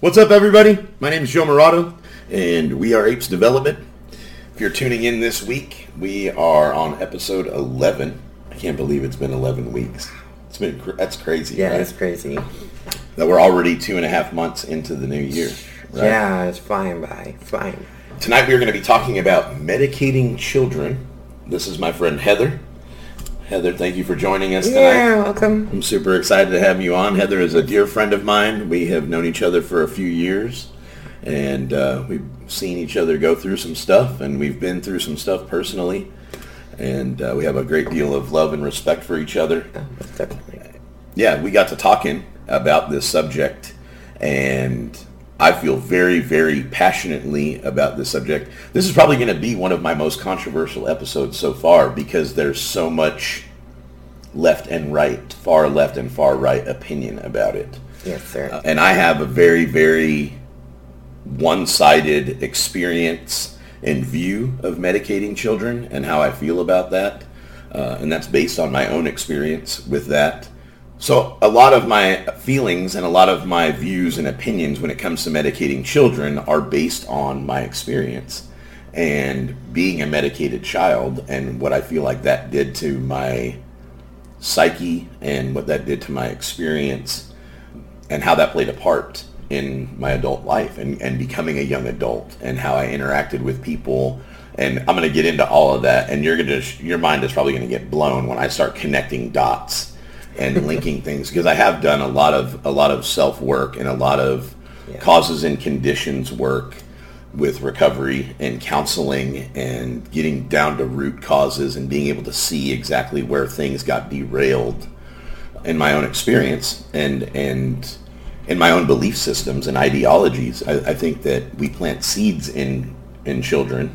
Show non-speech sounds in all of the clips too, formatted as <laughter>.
What's up, everybody? My name is Joe Murata, and we are Apes Development. If you're tuning in this week, we are on episode 11. I can't believe it's been 11 weeks. It's been cr- that's crazy. Yeah, right? that's crazy. that we're already two and a half months into the new year. Right? Yeah, it's flying by, flying. Tonight we are going to be talking about medicating children. This is my friend Heather. Heather, thank you for joining us tonight. Yeah, welcome. I'm super excited to have you on. Heather is a dear friend of mine. We have known each other for a few years, and uh, we've seen each other go through some stuff, and we've been through some stuff personally, and uh, we have a great deal of love and respect for each other. Oh, definitely. Yeah, we got to talking about this subject, and I feel very, very passionately about this subject. This is probably going to be one of my most controversial episodes so far because there's so much left and right, far left and far right opinion about it. Yes, sir. Uh, and I have a very, very one-sided experience and view of medicating children and how I feel about that. Uh, and that's based on my own experience with that. So a lot of my feelings and a lot of my views and opinions when it comes to medicating children are based on my experience and being a medicated child and what I feel like that did to my psyche and what that did to my experience and how that played a part in my adult life and, and becoming a young adult and how I interacted with people. And I'm going to get into all of that. And you're going to, your mind is probably going to get blown when I start connecting dots and linking <laughs> things because I have done a lot of, a lot of self work and a lot of Yeah. causes and conditions work with recovery and counseling and getting down to root causes and being able to see exactly where things got derailed in my own experience and and in my own belief systems and ideologies. I, I think that we plant seeds in in children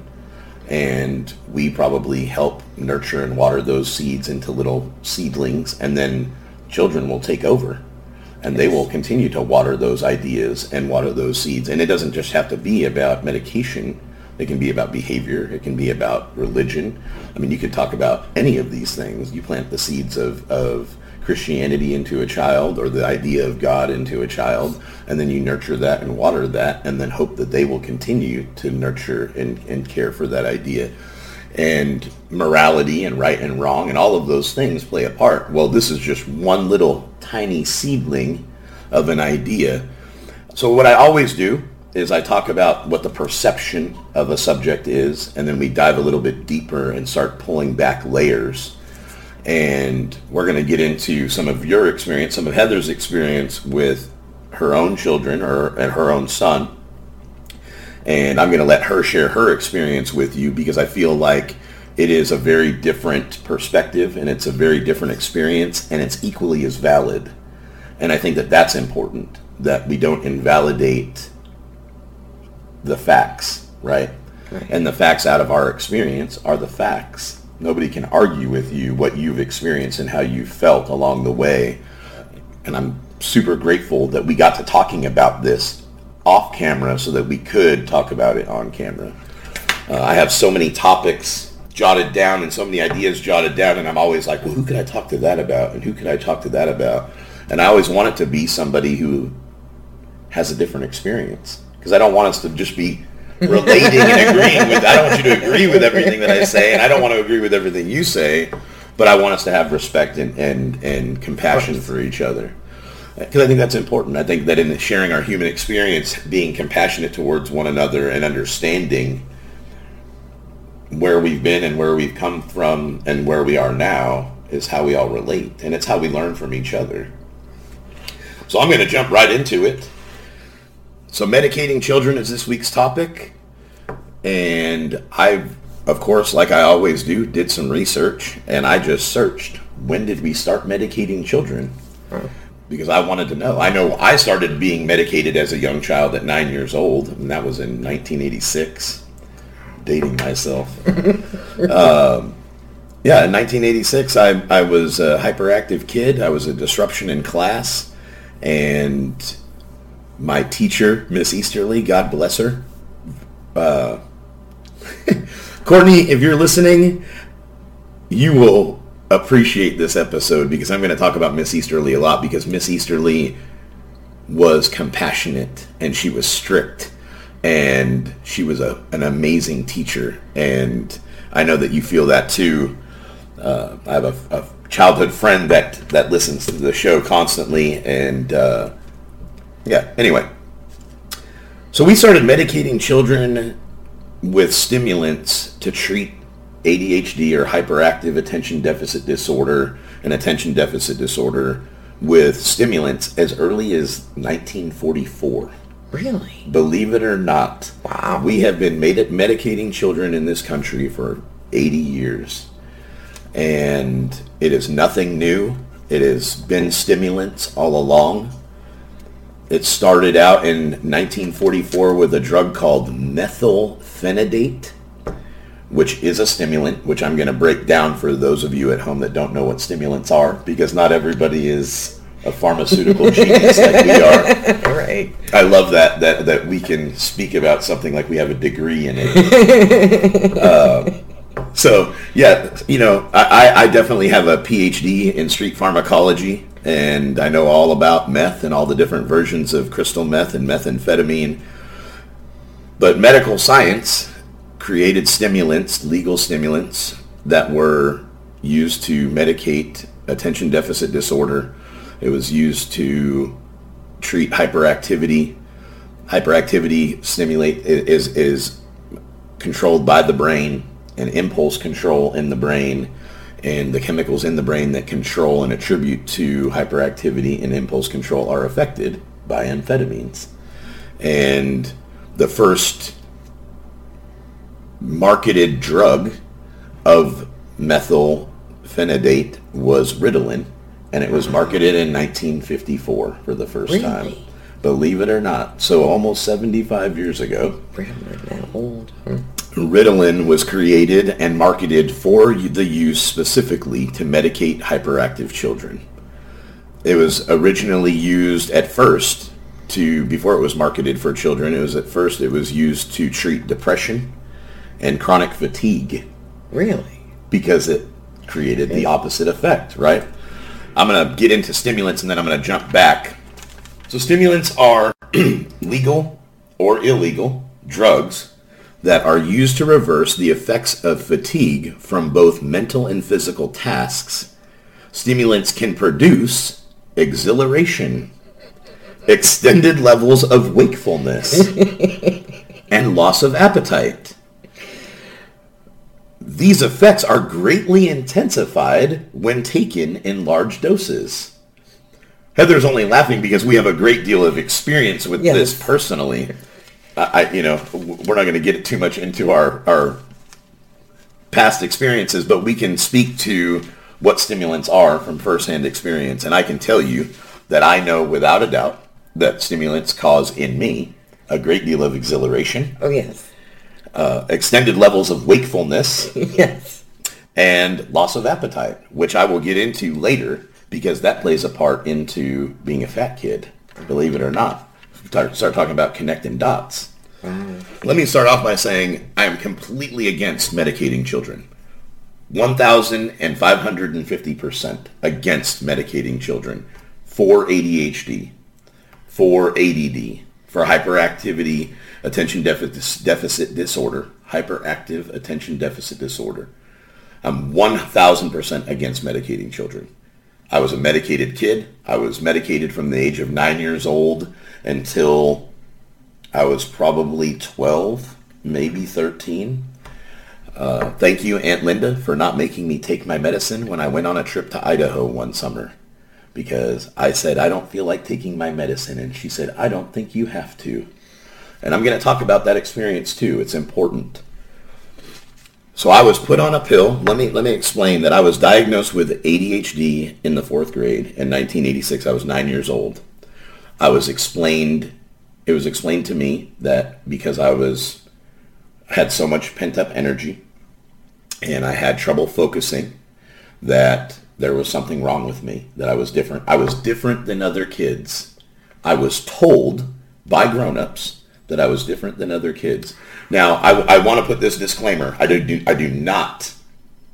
and we probably help nurture and water those seeds into little seedlings and then children will take over and they will continue to water those ideas and water those seeds. And it doesn't just have to be about medication. It can be about behavior. It can be about religion. I mean you could talk about any of these things. You plant the seeds of, of christianity into a child or the idea of god into a child and then you nurture that and water that and then hope that they will continue to nurture and, and care for that idea and morality and right and wrong and all of those things play a part. Well, this is just one little tiny seedling of an idea. So what I always do is I talk about what the perception of a subject is, and then we dive a little bit deeper and start pulling back layers. And we're going to get into some of your experience, some of Heather's experience with her own children or and her own son and I'm going to let her share her experience with you because I feel like it is a very different perspective and it's a very different experience and it's equally as valid. And I think that that's important that we don't invalidate the facts, right? Right. And the facts out of our experience are the facts. Nobody can argue with you what you've experienced and how you felt along the way. And I'm super grateful that we got to talking about this off camera so that we could talk about it on camera. Uh, I have so many topics jotted down and so many ideas jotted down and I'm always like, well, who could I talk to that about? And who could I talk to that about? And I always want it to be somebody who has a different experience because I don't want us to just be relating and agreeing with, I don't want you to agree with everything that I say and I don't want to agree with everything you say, but I want us to have respect and, and, and compassion for each other because I think that's important. I think that in sharing our human experience, being compassionate towards one another and understanding where we've been and where we've come from and where we are now is how we all relate, and it's how we learn from each other. So I'm going to jump right into it. So medicating children is this week's topic, and I've, of course, like I always do, did some research, and I just searched when did we start medicating children because I wanted to know. I know I started being medicated as a young child at nine years old, and that was in 1986. Dating myself. <laughs> um, yeah, in 1986, I, I was a hyperactive kid. I was a disruption in class, and my teacher, Miss Easterly, God bless her. Uh, <laughs> Courtney, if you're listening, you will appreciate this episode because I'm going to talk about Miss Easterly a lot because Miss Easterly was compassionate and she was strict and she was a, an amazing teacher. And I know that you feel that too. Uh, I have a, a, childhood friend that, that listens to the show constantly. And uh, yeah, anyway. So we started medicating children with stimulants to treat ADHD or hyperactive attention deficit disorder and attention deficit disorder with stimulants as early as 1944. Really? Believe it or not. Wow. We have been made medicating children in this country for 80 years. And it is nothing new. It has been stimulants all along. It started out in 1944 with a drug called methylphenidate, which is a stimulant, which I'm going to break down for those of you at home that don't know what stimulants are, because not everybody is a pharmaceutical <laughs> genius like we are. Right. I love that that that we can speak about something like we have a degree in it. <laughs> uh, so yeah, you know, I, I definitely have a PhD in street pharmacology, and I know all about meth and all the different versions of crystal meth and methamphetamine. But medical science created stimulants, legal stimulants, that were used to medicate attention deficit disorder. It was used to treat hyperactivity. Hyperactivity stimulate is is controlled by the brain and impulse control in the brain and the chemicals in the brain that control and attribute to hyperactivity and impulse control are affected by amphetamines. And the first marketed drug of methylphenidate was Ritalin, and it was marketed in 1954 for the first Really? time. Believe it or not. So almost 75 years ago. Grandma that old. Hmm. Ritalin was created and marketed for the use specifically to medicate hyperactive children. It was originally used at first to, before it was marketed for children, it was at first, it was used to treat depression and chronic fatigue Really? because it created the opposite effect, right? I'm going to get into stimulants and then I'm going to jump back. So stimulants are <clears throat> legal or illegal drugs that are used to reverse the effects of fatigue from both mental and physical tasks. Stimulants can produce exhilaration, extended levels of wakefulness, <laughs> and loss of appetite. These effects are greatly intensified when taken in large doses. Heather's only laughing because we have a great deal of experience with Yes. this personally. I, I- you know, we're not going to get too much into our, our past experiences, but we can speak to what stimulants are from firsthand experience. And I can tell you that I know without a doubt that stimulants cause in me a great deal of exhilaration, Oh, yes. Uh, extended levels of wakefulness, <laughs> Yes. and loss of appetite, which I will get into later because that plays a part into being a fat kid, believe it or not. Start, start talking about connecting dots. Let me start off by saying I am completely against medicating children. 1,550% against medicating children for ADHD, for ADD, for hyperactivity, attention deficit, disorder, hyperactive attention deficit disorder. I'm 1,000% against medicating children. I was a medicated kid. I was medicated from the age of nine years old until I was probably 12, maybe 13. Uh, thank you, Aunt Linda, for not making me take my medicine when I went on a trip to Idaho one summer. Because I said, I don't feel like taking my medicine. And she said, I don't think you have to. And I'm going to talk about that experience too. It's important. So I was put on a pill. Let me let me explain that I was diagnosed with ADHD in the fourth grade in 1986. I was nine years old. I was explained. It was explained to me that because I was had so much pent up energy and I had trouble focusing, that there was something wrong with me. That I was different. I was different than other kids. I was told by grown-ups that I was different than other kids. Now, I, I want to put this disclaimer. I do, do I do not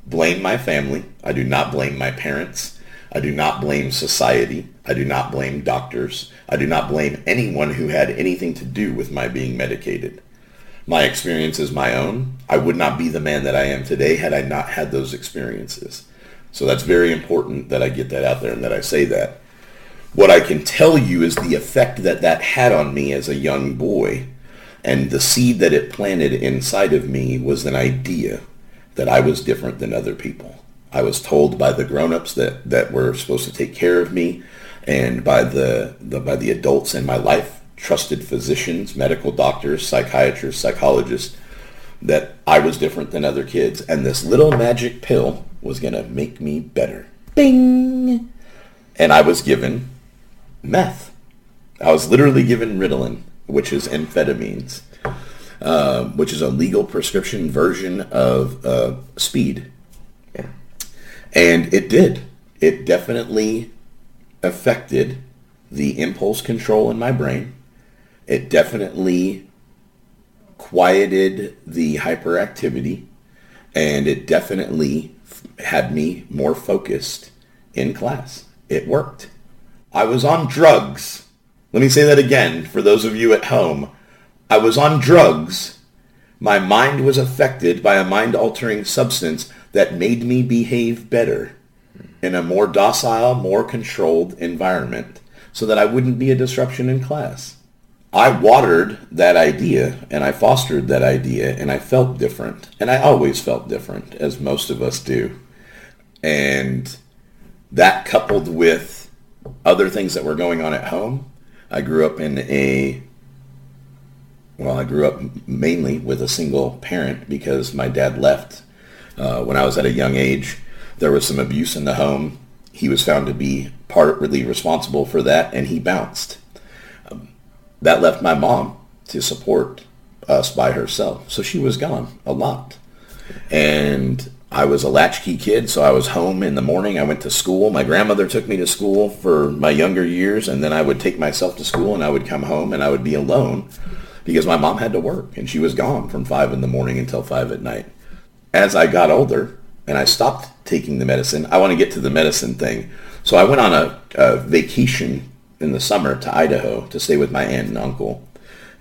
blame my family. I do not blame my parents. I do not blame society. I do not blame doctors. I do not blame anyone who had anything to do with my being medicated. My experience is my own. I would not be the man that I am today had I not had those experiences. So that's very important that I get that out there and that I say that. What I can tell you is the effect that that had on me as a young boy and the seed that it planted inside of me was an idea that I was different than other people. I was told by the grown-ups that, that were supposed to take care of me and by the, the by the adults in my life, trusted physicians, medical doctors, psychiatrists, psychologists, that I was different than other kids and this little magic pill was going to make me better. Bing! And I was given meth. I was literally given Ritalin, which is amphetamines, uh, which is a legal prescription version of uh, speed. Yeah. And it did. It definitely affected the impulse control in my brain. It definitely quieted the hyperactivity. And it definitely had me more focused in class. It worked. I was on drugs. Let me say that again for those of you at home. I was on drugs. My mind was affected by a mind-altering substance that made me behave better in a more docile, more controlled environment so that I wouldn't be a disruption in class. I watered that idea and I fostered that idea and I felt different. And I always felt different, as most of us do. And that coupled with other things that were going on at home. I grew up in a, well, I grew up mainly with a single parent because my dad left uh, when I was at a young age. There was some abuse in the home. He was found to be partly responsible for that, and he bounced. Um, that left my mom to support us by herself. So she was gone a lot. And I was a latchkey kid, so I was home in the morning. I went to school. My grandmother took me to school for my younger years, and then I would take myself to school, and I would come home, and I would be alone because my mom had to work, and she was gone from 5 in the morning until 5 at night. As I got older and I stopped taking the medicine, I want to get to the medicine thing. So I went on a, a vacation in the summer to Idaho to stay with my aunt and uncle.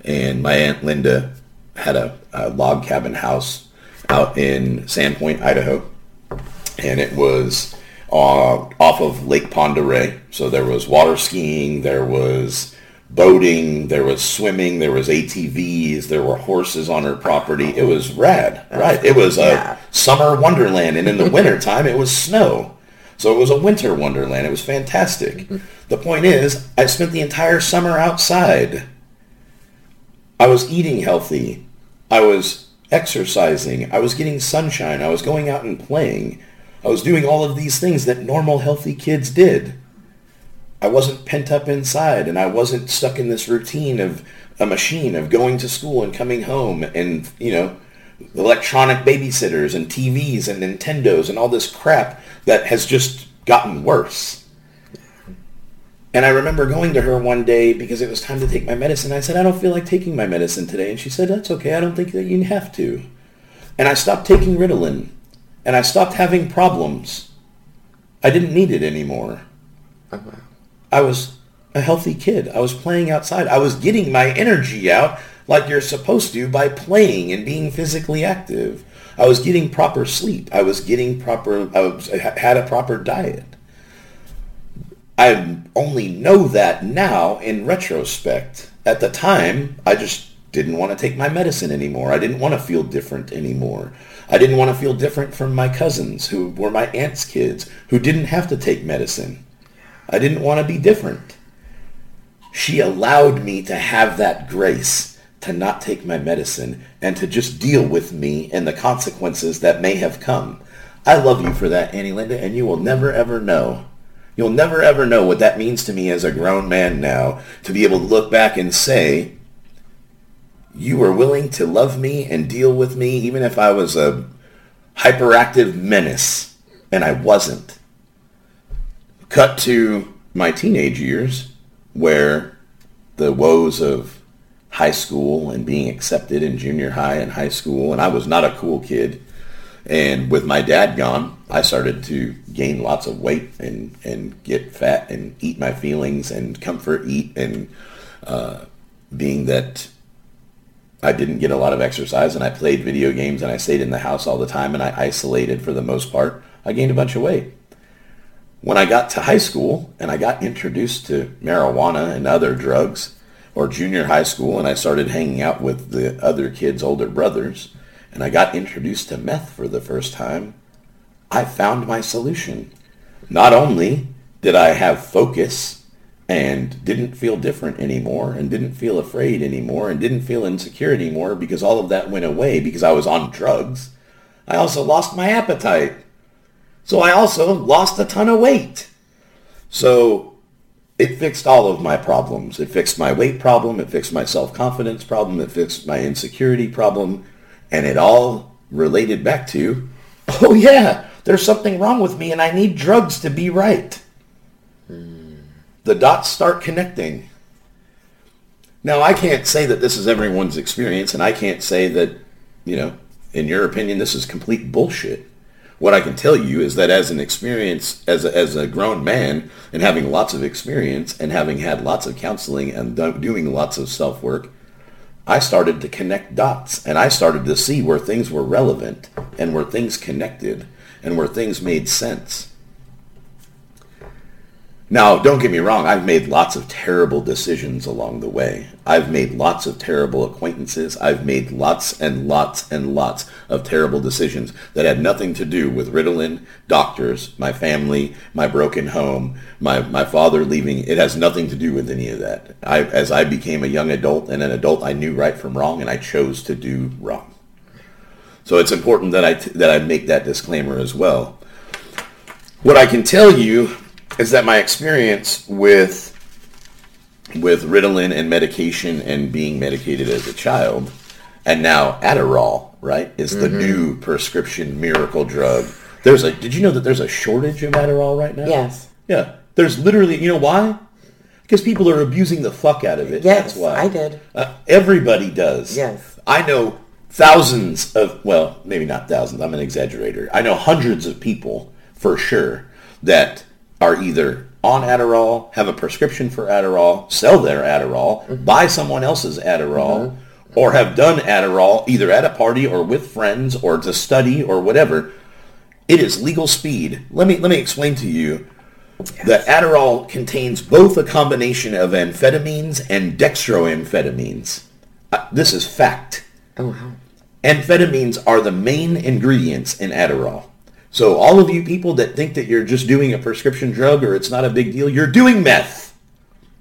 And my aunt Linda had a, a log cabin house out in Sandpoint, Idaho, and it was uh, off of Lake Oreille. So there was water skiing, there was boating, there was swimming, there was ATVs, there were horses on her property. It was rad, right? It was a summer wonderland, and in the <laughs> wintertime it was snow. So it was a winter wonderland. It was fantastic. The point is, I spent the entire summer outside. I was eating healthy. I was exercising. I was getting sunshine. I was going out and playing. I was doing all of these things that normal healthy kids did. I wasn't pent up inside and I wasn't stuck in this routine of a machine of going to school and coming home and, you know, electronic babysitters and TVs and Nintendos and all this crap that has just gotten worse. And I remember going to her one day because it was time to take my medicine. I said, I don't feel like taking my medicine today. And she said, that's okay. I don't think that you have to. And I stopped taking Ritalin. And I stopped having problems. I didn't need it anymore. Oh, wow. I was a healthy kid. I was playing outside. I was getting my energy out like you're supposed to by playing and being physically active. I was getting proper sleep. I was getting proper, I, was, I had a proper diet. I only know that now in retrospect. At the time, I just didn't want to take my medicine anymore. I didn't want to feel different anymore. I didn't want to feel different from my cousins who were my aunt's kids who didn't have to take medicine. I didn't want to be different. She allowed me to have that grace to not take my medicine and to just deal with me and the consequences that may have come. I love you for that, Auntie Linda, and you will never ever know. You'll never ever know what that means to me as a grown man now to be able to look back and say, you were willing to love me and deal with me even if I was a hyperactive menace, and I wasn't. Cut to my teenage years where the woes of high school and being accepted in junior high and high school, and I was not a cool kid. And with my dad gone, I started to gain lots of weight and, and get fat and eat my feelings and comfort eat. And uh, being that I didn't get a lot of exercise and I played video games and I stayed in the house all the time and I isolated for the most part, I gained a bunch of weight. When I got to high school and I got introduced to marijuana and other drugs, or junior high school and I started hanging out with the other kids' older brothers, and I got introduced to meth for the first time, I found my solution. Not only did I have focus and didn't feel different anymore and didn't feel afraid anymore and didn't feel insecure anymore because all of that went away because I was on drugs, I also lost my appetite. So I also lost a ton of weight. So it fixed all of my problems. It fixed my weight problem. It fixed my self-confidence problem. It fixed my insecurity problem. And it all related back to, oh yeah, there's something wrong with me and I need drugs to be right. The dots start connecting. Now, I can't say that this is everyone's experience, and I can't say that, you know, in your opinion, this is complete bullshit. What I can tell you is that as an experience, as a, as a grown man, and having lots of experience, and having had lots of counseling and do- doing lots of self-work, I started to connect dots, and I started to see where things were relevant, and where things connected, and where things made sense. Now, don't get me wrong, I've made lots of terrible decisions along the way. I've made lots of terrible acquaintances. I've made lots and lots and lots of terrible decisions that had nothing to do with Ritalin, doctors, my family, my broken home, my, my father leaving. It has nothing to do with any of that. I, as I became a young adult and an adult, I knew right from wrong and I chose to do wrong. So it's important that I, t- that I make that disclaimer as well. What I can tell you is that my experience with with Ritalin and medication and being medicated as a child, and now Adderall, right, is the new prescription miracle drug. There's a. Did you know that there's a shortage of Adderall right now? Yes. Yeah. There's literally. You know why? Because people are abusing the fuck out of it. Yes, That's why. I did. Uh, everybody does. Yes. I know thousands of, well, maybe not thousands, I'm an exaggerator. I know hundreds of people for sure that are either on Adderall, have a prescription for Adderall, sell their Adderall, buy someone else's Adderall, or have done Adderall either at a party or with friends or to study or whatever. It is legal speed. Let me let me explain to you that Adderall contains both a combination of amphetamines and dextroamphetamines. Uh, this is fact. Oh, wow. Amphetamines are the main ingredients in Adderall. So all of you people that think that you're just doing a prescription drug or it's not a big deal, you're doing meth.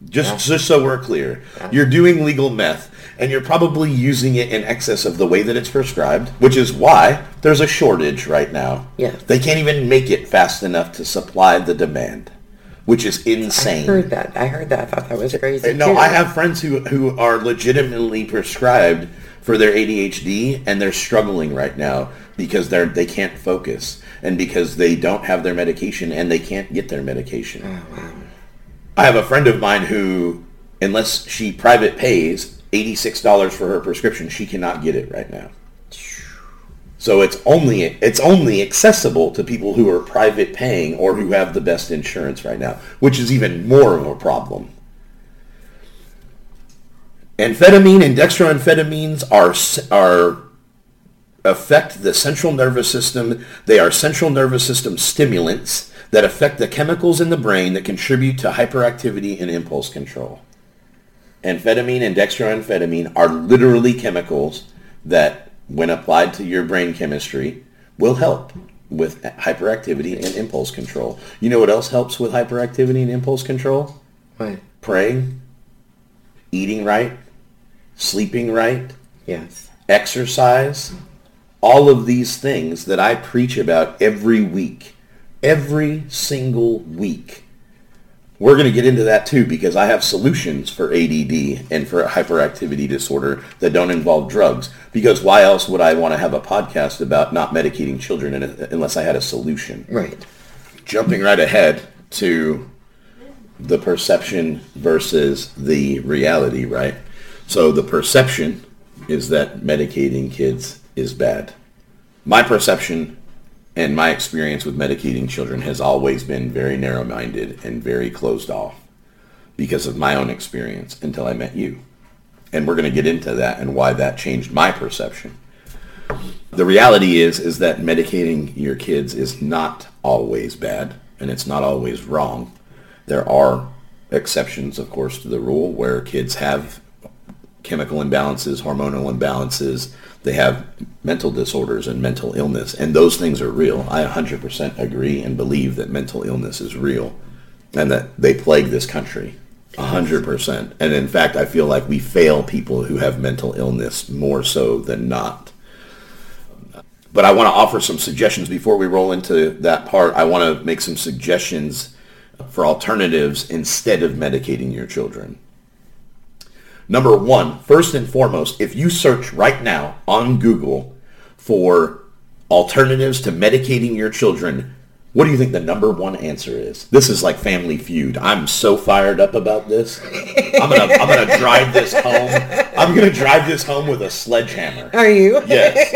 Just, just so we're clear. You're doing legal meth and you're probably using it in excess of the way that it's prescribed, which is why there's a shortage right now. Yes. They can't even make it fast enough to supply the demand, which is insane. I heard that. I heard that. I thought that was eh, crazy. Eh, no, too. I have friends who, who are legitimately prescribed for their ADHD and they're struggling right now because they're they can't focus and because they don't have their medication and they can't get their medication. Oh, wow. I have a friend of mine who, unless she private pays $86 for her prescription, she cannot get it right now. So it's only it's only accessible to people who are private paying or who have the best insurance right now, which is even more of a problem. Amphetamine and dextroamphetamines are are affect the central nervous system. They are central nervous system stimulants that affect the chemicals in the brain that contribute to hyperactivity and impulse control. Amphetamine and dextroamphetamine are literally chemicals that, when applied to your brain chemistry, will help with hyperactivity and impulse control. You know what else helps with hyperactivity and impulse control? What? Praying, eating right, sleeping right, Yes. exercise, all of these things that I preach about every week, every single week. We're going to get into that too because I have solutions for ADD and for hyperactivity disorder that don't involve drugs. Because why else would I want to have a podcast about not medicating children unless I had a solution? Right. Jumping right ahead to the perception versus the reality, right? So the perception is that medicating kids is bad. my perception and my experience with medicating children has always been very narrow-minded and very closed off because of my own experience until I met you. And we're going to get into that and why that changed my perception. The reality is is that medicating your kids is not always bad and it's not always wrong. There are exceptions, of course, to the rule where kids have chemical imbalances, hormonal imbalances, they have mental disorders and mental illness, and those things are real. I 100% agree and believe that mental illness is real and that they plague this country. 100%. And in fact, I feel like we fail people who have mental illness more so than not. But I want to offer some suggestions before we roll into that part. I want to make some suggestions for alternatives instead of medicating your children. Number one, first and foremost, if you search right now on Google for alternatives to medicating your children, what do you think the number one answer is? This is like Family Feud. I'm so fired up about this. I'm gonna I'm gonna <laughs> drive this home. I'm gonna drive this home with a sledgehammer. Are you? Yes.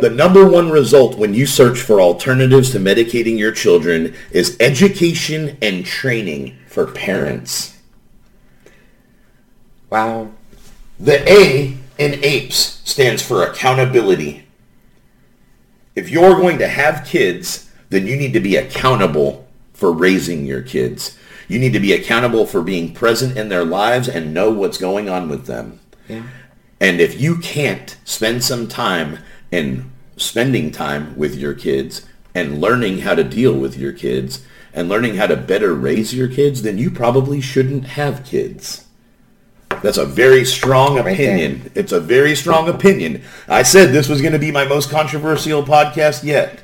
The number one result when you search for alternatives to medicating your children is education and training for parents. Wow. The A in APES stands for accountability. If you're going to have kids, then you need to be accountable for raising your kids. You need to be accountable for being present in their lives and know what's going on with them. Yeah. And if you can't spend some time in spending time with your kids and learning how to deal with your kids and learning how to better raise your kids, then you probably shouldn't have kids. That's a very strong Right opinion. there. It's a very strong opinion. I said this was going to be my most controversial podcast yet.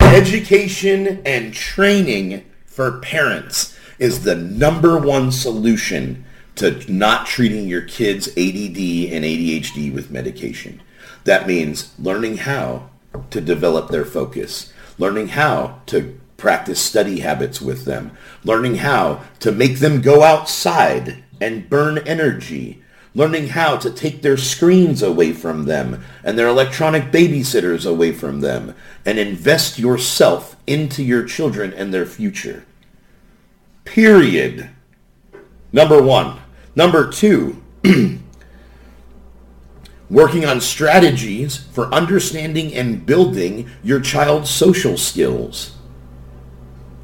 Education and training for parents is the number one solution to not treating your kids' ADD and ADHD with medication. That means learning how to develop their focus, learning how to practice study habits with them, learning how to make them go outside and burn energy, learning how to take their screens away from them and their electronic babysitters away from them and invest yourself into your children and their future. Period. Number one. Number two, <clears throat> working on strategies for understanding and building your child's social skills.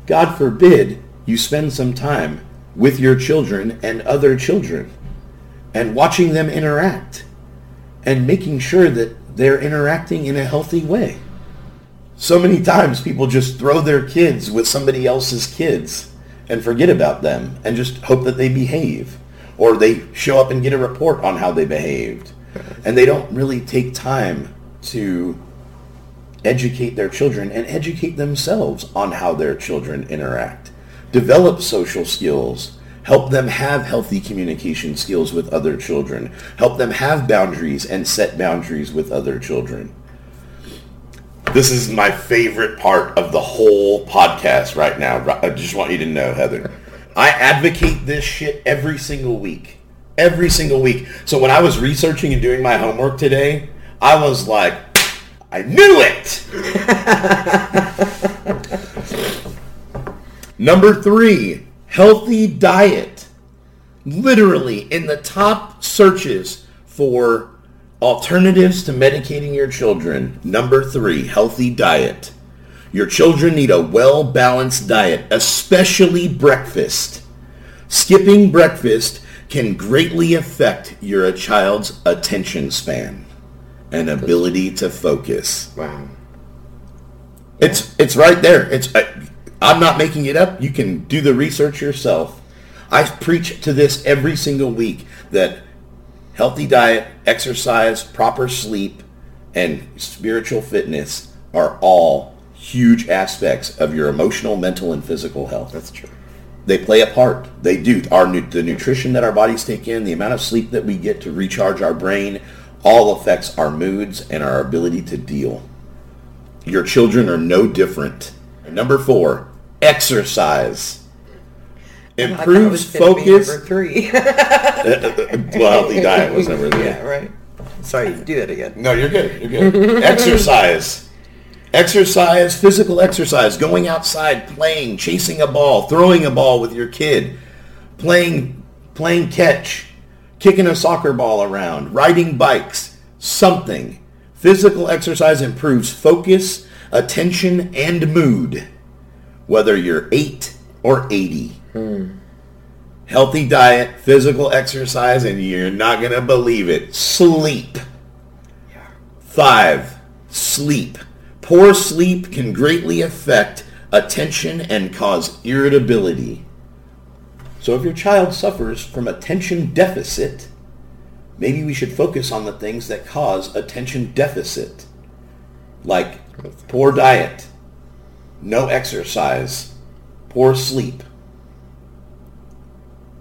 God forbid you spend some time with your children and other children and watching them interact and making sure that they're interacting in a healthy way. So many times people just throw their kids with somebody else's kids and forget about them and just hope that they behave or they show up and get a report on how they behaved and they don't really take time to educate their children and educate themselves on how their children interact. Develop social skills. Help them have healthy communication skills with other children. Help them have boundaries and set boundaries with other children. This is my favorite part of the whole podcast right now. I just want you to know, Heather. I advocate this shit every single week. Every single week. So when I was researching and doing my homework today, I was like, I knew it! <laughs> Number three, healthy diet. Literally in the top searches for alternatives to medicating your children. Number three, healthy diet. Your children need a well-balanced diet, especially breakfast. Skipping breakfast can greatly affect your child's attention span and ability to focus. Wow. It's it's right there. It's I, I'm not making it up. You can do the research yourself. I preach to this every single week that healthy diet, exercise, proper sleep, and spiritual fitness are all huge aspects of your emotional, mental, and physical health. That's true. They play a part. They do. Our the nutrition that our bodies take in, the amount of sleep that we get to recharge our brain, all affects our moods and our ability to deal. Your children are no different. Number four, exercise. Oh, that Improves was gonna be focus. Number three. <laughs> <laughs> well, healthy diet was number three. yeah, right. Sorry, do that again. No, you're good. You're good. exercise. Exercise, physical exercise, going outside, playing, chasing a ball, throwing a ball with your kid, playing playing catch, kicking a soccer ball around, riding bikes, something. Physical exercise improves focus, attention, and mood, whether you're 8 or 80. Hmm. Healthy diet, physical exercise, and you're not going to believe it, sleep. Five, sleep. Poor sleep can greatly affect attention and cause irritability. So if your child suffers from attention deficit, maybe we should focus on the things that cause attention deficit, like poor diet, no exercise, poor sleep.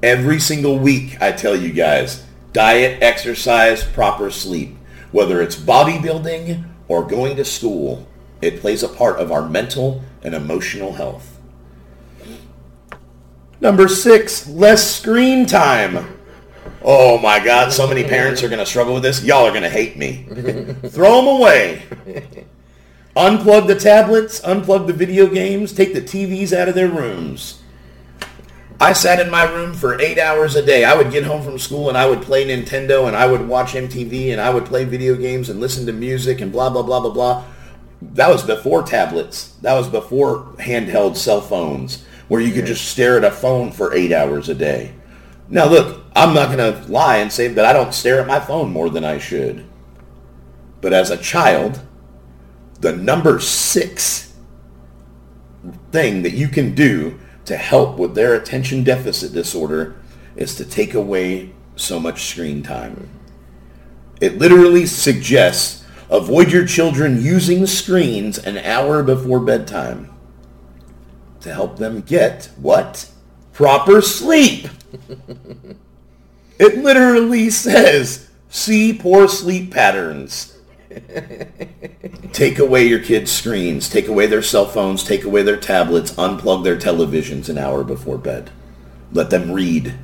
Every single week, I tell you guys, diet, exercise, proper sleep. Whether it's bodybuilding or going to school, it plays a part of our mental and emotional health. Number six, less screen time. Oh my God, so many parents are going to struggle with this. Y'all are going to hate me. <laughs> Throw them away. Unplug the tablets, unplug the video games, take the TVs out of their rooms. I sat in my room for eight hours a day. I would get home from school and I would play Nintendo and I would watch MTV and I would play video games and listen to music and blah, blah, blah, blah, blah. That was before tablets. That was before handheld cell phones where you could just stare at a phone for eight hours a day. Now look, I'm not going to lie and say that I don't stare at my phone more than I should. But as a child, the number six thing that you can do to help with their attention deficit disorder is to take away so much screen time. It literally suggests avoid your children using screens an hour before bedtime to help them get what? Proper sleep. <laughs> it literally says see poor sleep patterns. Take away your kids' screens, take away their cell phones, take away their tablets, unplug their televisions an hour before bed. Let them read.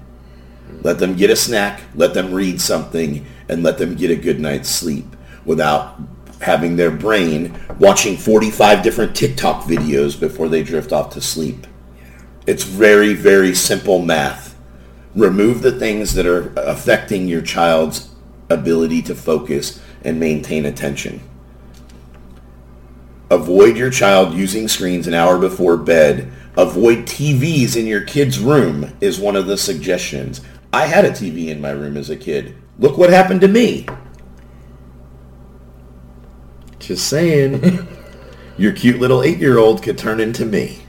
Let them get a snack, let them read something, and let them get a good night's sleep without having their brain watching 45 different TikTok videos before they drift off to sleep. It's very, very simple math. Remove the things that are affecting your child's ability to focus and maintain attention. Avoid your child using screens an hour before bed. Avoid TVs in your kid's room is one of the suggestions. I had a TV in my room as a kid. Look what happened to me. Just saying. <laughs> Your cute little eight-year-old could turn into me.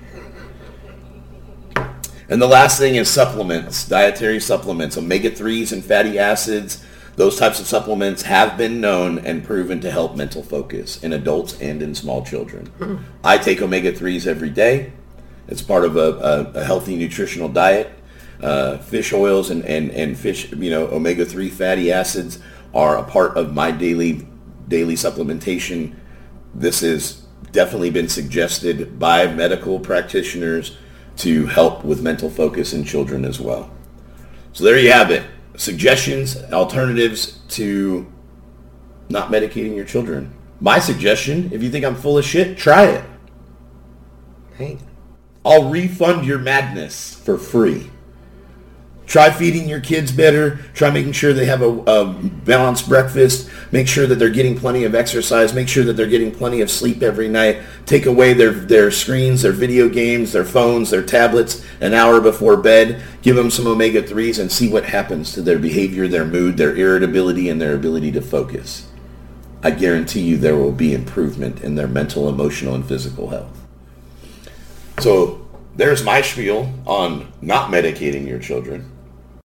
And the last thing is supplements, dietary supplements, omega-3s and fatty acids. Those types of supplements have been known and proven to help mental focus in adults and in small children. I take omega-3s every day. It's part of a, a, a healthy nutritional diet. Uh, fish oils and, and, and fish, you know, omega-3 fatty acids are a part of my daily daily supplementation. This has definitely been suggested by medical practitioners to help with mental focus in children as well. So there you have it. Suggestions, alternatives to not medicating your children. My suggestion, if you think I'm full of shit, try it. Hey, I'll refund your madness for free. Try feeding your kids better. Try making sure they have a, a, balanced breakfast. Make sure that they're getting plenty of exercise. Make sure that they're getting plenty of sleep every night. Take away their, their screens, their video games, their phones, their tablets an hour before bed. Give them some omega-3s and see what happens to their behavior, their mood, their irritability, and their ability to focus. I guarantee you there will be improvement in their mental, emotional, and physical health. So there's my spiel on not medicating your children.